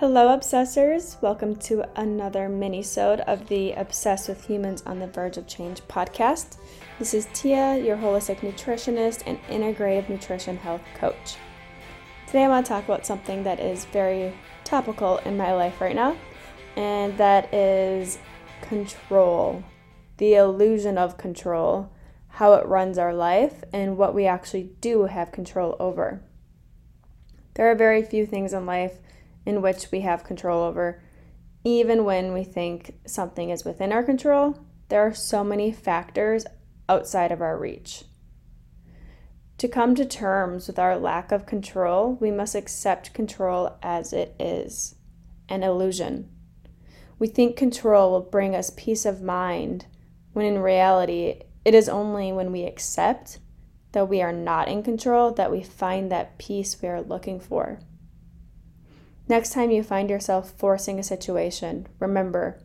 Hello, obsessors. Welcome to another mini-sode of the Obsessed with Humans on the Verge of Change podcast. This is Tia, your holistic nutritionist and integrative nutrition health coach. Today I want to talk about something that is very topical in my life right now, and that is control. The illusion of control, how it runs our life, and what we actually do have control over. There are very few things in life in which we have control over. Even when we think something is within our control, there are so many factors outside of our reach. To come to terms with our lack of control, we must accept control as it is an illusion. We think control will bring us peace of mind, when in reality, it is only when we accept that we are not in control that we find that peace we are looking for. Next time you find yourself forcing a situation, remember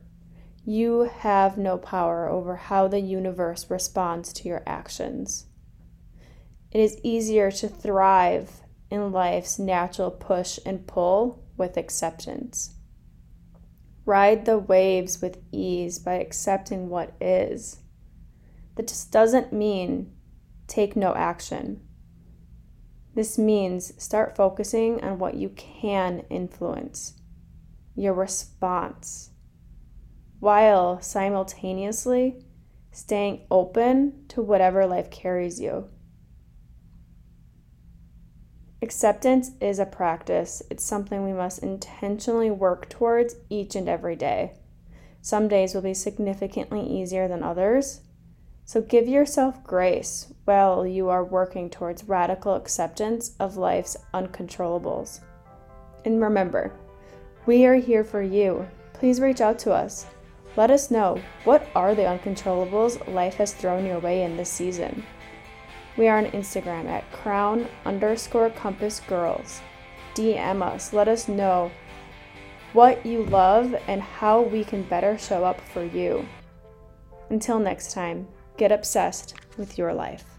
you have no power over how the universe responds to your actions. It is easier to thrive in life's natural push and pull with acceptance. Ride the waves with ease by accepting what is. That just doesn't mean take no action. This means start focusing on what you can influence, your response, while simultaneously staying open to whatever life carries you. Acceptance is a practice. It's something we must intentionally work towards each and every day. Some days will be significantly easier than others, so give yourself grace while you are working towards radical acceptance of life's uncontrollables. And remember, we are here for you. Please reach out to us. Let us know what are the uncontrollables life has thrown your way in this season. We are on Instagram at crown underscore compass girls. DM us. Let us know what you love and how we can better show up for you. Until next time. Get obsessed with your life.